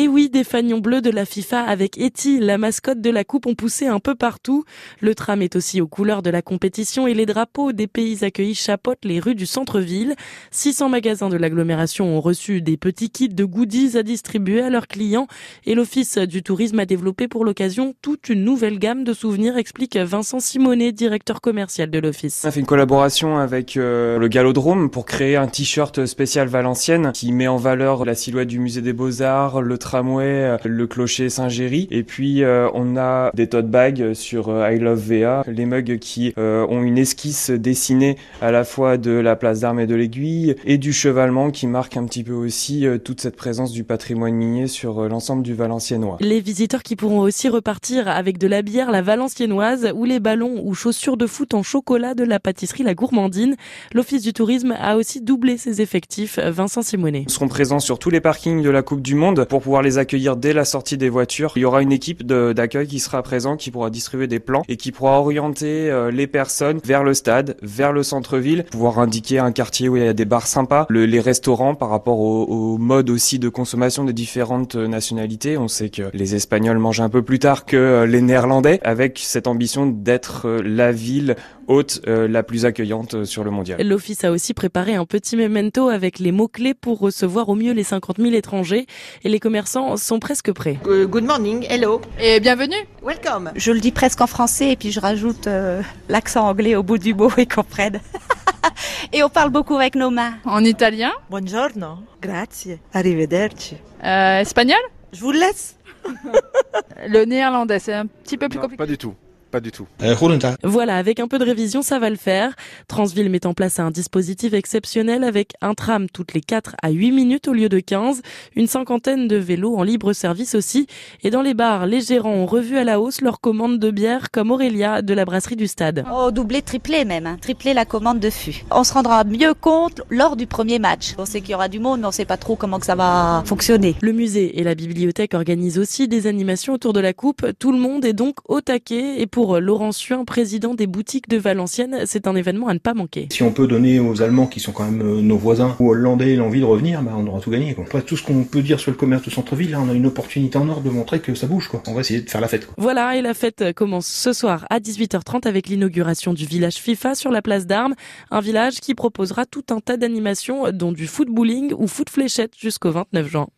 Et oui, des fanions bleus de la FIFA avec Eti, la mascotte de la coupe, ont poussé un peu partout. Le tram est aussi aux couleurs de la compétition et les drapeaux des pays accueillis chapeautent les rues du centre-ville. 600 magasins de l'agglomération ont reçu des petits kits de goodies à distribuer à leurs clients et l'Office du tourisme a développé pour l'occasion toute une nouvelle gamme de souvenirs, explique Vincent Simonet, directeur commercial de l'Office. On fait une collaboration avec euh, le Galodrome pour créer un t-shirt spécial Valenciennes qui met en valeur la silhouette du musée des Beaux-Arts, tramway, euh, le clocher Saint-Géry. Et puis euh, on a des tote bags sur euh, I Love VA, les mugs qui ont une esquisse dessinée à la fois de la place d'armes et de l'aiguille et du chevalement qui marque un petit peu aussi toute cette présence du patrimoine minier sur l'ensemble du Valenciennois. Les visiteurs qui pourront aussi repartir avec de la bière la valenciennoise ou les ballons ou chaussures de foot en chocolat de la pâtisserie La Gourmandine. L'Office du tourisme a aussi doublé ses effectifs. Vincent Simonet. Nous serons présents sur tous les parkings de la Coupe du Monde pour pouvoir les accueillir dès la sortie des voitures. Il y aura une équipe d'accueil qui sera présent, qui pourra distribuer des plans et qui pourra orienter euh, les personnes vers le stade, vers le centre-ville, pouvoir indiquer un quartier où il y a des bars sympas, le, les restaurants par rapport au, au, mode aussi de consommation des différentes nationalités. On sait que les Espagnols mangent un peu plus tard que euh, les Néerlandais, avec cette ambition d'être euh, la ville haute la plus accueillante sur le mondial. L'Office a aussi préparé un petit memento avec les mots-clés pour recevoir au mieux les 50 000 étrangers et les commerçants sont presque prêts. Good morning, hello. Et bienvenue. Welcome. Je le dis presque en français et puis je rajoute euh, l'accent anglais au bout du mot et comprennent. et on parle beaucoup avec nos mains. En italien. Buongiorno, grazie, arrivederci. Euh, espagnol? Je vous laisse. le néerlandais, c'est un petit peu plus non, compliqué. Pas du tout. Pas du tout. Voilà, avec un peu de révision, ça va le faire. Transville met en place un dispositif exceptionnel avec un tram toutes les 4 à 8 minutes au lieu de 15, une cinquantaine de vélos en libre service aussi. Et dans les bars, les gérants ont revu à la hausse leur commande de bière comme Aurélia de la brasserie du stade. Oh, doublé, triplé même, hein. triplé la commande de fût. On se rendra mieux compte lors du premier match. On sait qu'il y aura du monde, mais on sait pas trop comment que ça va fonctionner. Le musée et la bibliothèque organisent aussi des animations autour de la coupe. Tout le monde est donc au taquet et pour pour Laurent Suin, président des boutiques de Valenciennes, c'est un événement à ne pas manquer. Si on peut donner aux Allemands, qui sont quand même euh, nos voisins, ou aux Hollandais l'envie de revenir, bah, on aura tout gagné. Quoi. Après tout ce qu'on peut dire sur le commerce de centre-ville, là, on a une opportunité en or de montrer que ça bouge. Quoi. On va essayer de faire la fête. Quoi. Voilà, et la fête commence ce soir à 18h30 avec l'inauguration du village FIFA sur la place d'Armes, un village qui proposera tout un tas d'animations, dont du footballing ou foot fléchette jusqu'au 29 juin.